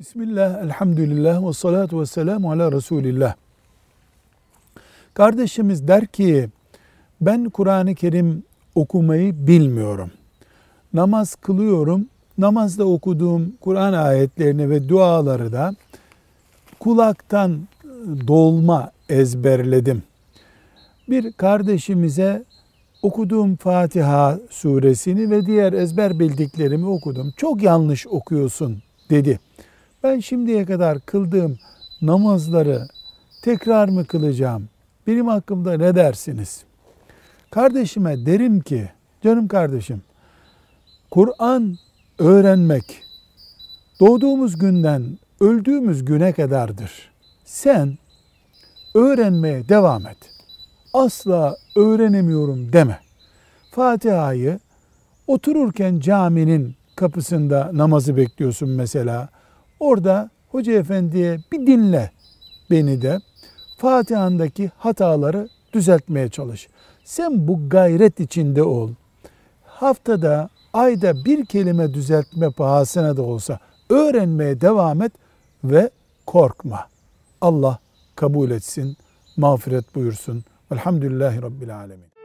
Bismillah, elhamdülillah ve salatu ve selamu ala Resulillah. Kardeşimiz der ki, ben Kur'an-ı Kerim okumayı bilmiyorum. Namaz kılıyorum, namazda okuduğum Kur'an ayetlerini ve duaları da kulaktan dolma ezberledim. Bir kardeşimize okuduğum Fatiha suresini ve diğer ezber bildiklerimi okudum. Çok yanlış okuyorsun dedi. Ben şimdiye kadar kıldığım namazları tekrar mı kılacağım? Benim hakkımda ne dersiniz? Kardeşime derim ki, canım kardeşim, Kur'an öğrenmek doğduğumuz günden öldüğümüz güne kadardır. Sen öğrenmeye devam et. Asla öğrenemiyorum deme. Fatiha'yı otururken caminin kapısında namazı bekliyorsun mesela. Orada hoca efendiye bir dinle beni de Fatiha'ndaki hataları düzeltmeye çalış. Sen bu gayret içinde ol. Haftada, ayda bir kelime düzeltme pahasına da olsa öğrenmeye devam et ve korkma. Allah kabul etsin, mağfiret buyursun. Velhamdülillahi Rabbil Alemin.